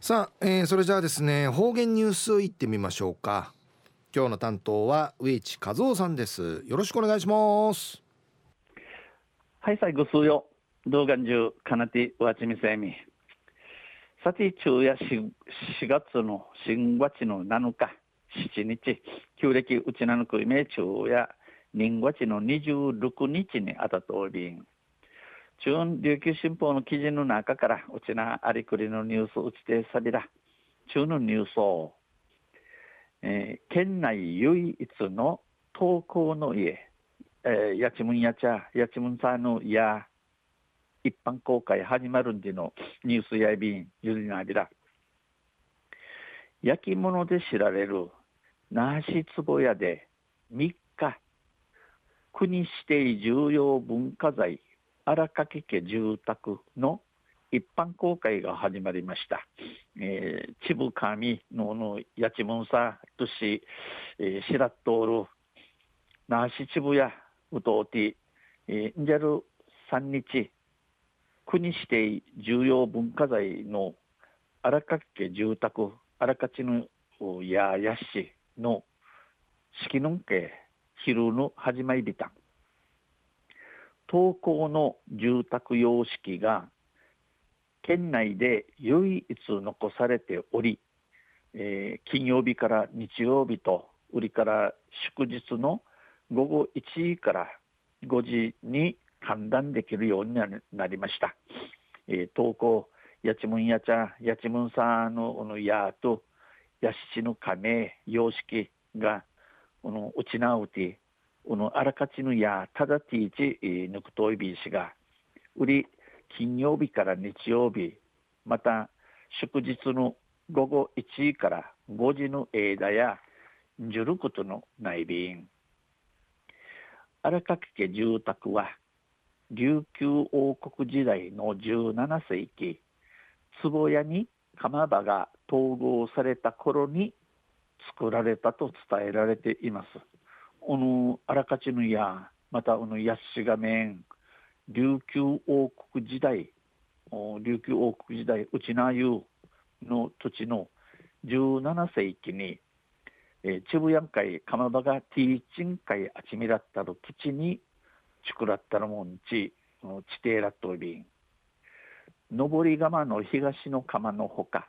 さあ、えー、それじゃあですね方言ニュースいってみましょうか。今日の担当は上地和夫さんです。よろしくお願いします。はい最後数よ。動画中かなてわちみせみさて昼夜 4, 4月の新月の7日。7日。旧暦うちなのくいめ昼夜。人月の26日にあたとおりん。中央琉球新報の記事の中からうちなありくりのニュースうちてさびら。中のニュースを、えー、県内唯一の投稿の家、えー、やちむんやちゃやちむんさんのや一般公開始まるんでのニュースやいびんゆりなびら。焼き物で知られる那覇市坪屋で3日国指定重要文化財荒垣家住宅の一般公開が始まりました。えー、ちぶかみののやちむんさとし、えー、しらっとおる、なしちぶやうとうて、えー、んじゃる三日、国指定重要文化財の荒垣家住宅、荒垣のややしの式のんけ、昼の始まりびたん。投稿の住宅様式が県内で唯一残されており、えー、金曜日から日曜日と売りから祝日の午後1時から5時に判断できるようになりました。えー、投稿やちむんやちゃやちむんさんののやとやしちの亀様式がこのうちなうてのあらかちぬやただていちぬくといびしが売り金曜日から日曜日また祝日の午後1時から5時の間やじゅることの内便荒垣家住宅は琉球王国時代の17世紀壺屋に釜場が統合された頃に作られたと伝えられています。おのあらかちぬやまたおのやっしがめん琉球王国時代琉球王国時代内名湯の土地の17世紀に、えー、チブヤン海釜場がティーチン海あちみらったる土地にちくらったるもんち地底らっとびん上り釜の東の釜のほか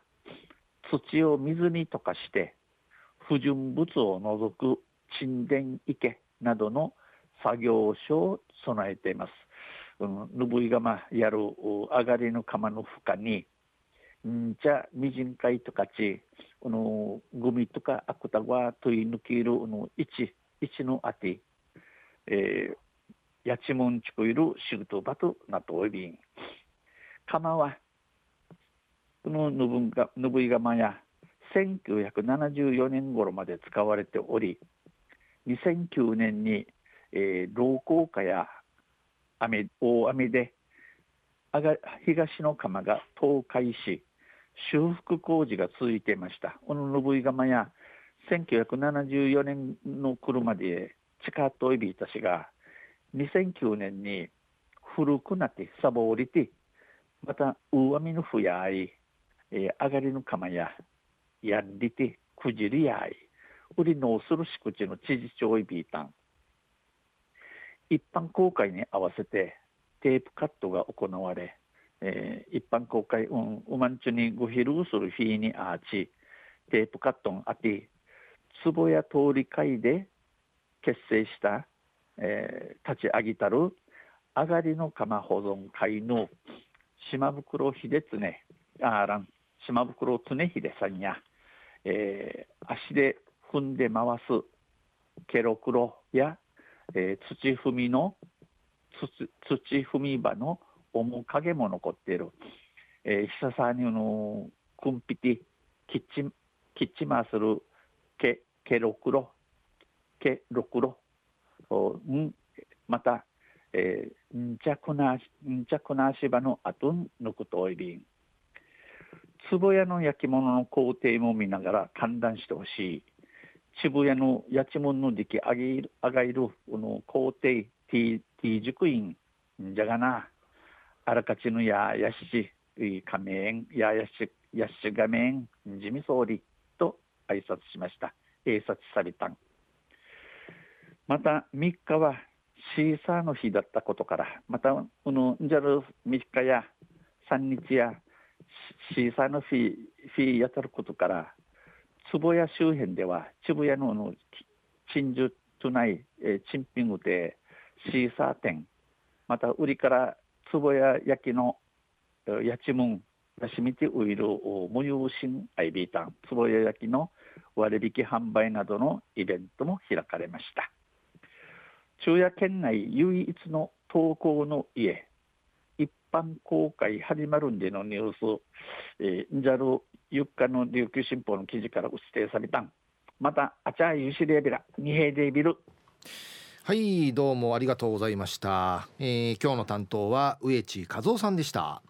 土を水に溶かして不純物を除く沈殿池などの作業所を備えています。ぬぶい釜やる上がりの釜の負荷に、んじゃみじんかいとかち、このグミとかアクタワとい抜きるの一一のあて、えー、やちもんちくいる仕事場となっておりん。釜は、このぬぶがぬぶい釜や1974年頃まで使われており、2009年に、えー、老朽化や雨大雨で東の釜が倒壊し修復工事が続いていました。この信井釜や1974年の車で地下トイビーたちが2009年に古くなってサボ降りてまた大雨のふやい、えー、上がりの釜ややんりてくじりやい売りのする敷地の知事長イビータン一般公開に合わせてテープカットが行われ、えー、一般公開うんうまんちゅにご披露する日にあちテープカットンあて壺や通り会で結成した、えー、立ち上げたる上がりの釜保存会の島袋秀常あらん島袋常秀さんや、えー、足で踏んで回すケロクロや、えー、土踏みの土土踏み場の面影も残っている、えー、久さにのくんぴてキッチンキッチン回するケケロクロケロクロんまた、えー、んちゃくな、んちゃくなしばのあとんぬくといびん。壺屋の焼き物の工程も見ながら観覧してほしい。渋谷の八千門の力あげるあがいるこの皇帝 T, T 塾院じゃがなあらかちぬややしち仮面ややしやしがめん自民総理と挨拶しました。併殺された。んまた3日はシーサーの日だったことからまたこのジャル3日や3日やシーサーの日日やたることから坪谷周辺では渋谷のの鎮守都内、えー、ンピングでシーサー店また売りから坪谷焼きのやちむんらしみてウイル無有心アイビータン。坪谷焼きの割引販売などのイベントも開かれました。昼夜県内唯一の投稿の家。一般公開始まるんでのニュース、えー、んじゃるゆっかの琉球新報の記事から指定されたん。またあちゃゆしレビラ二平でビル。はいどうもありがとうございました、えー、今日の担当は植地和夫さんでした。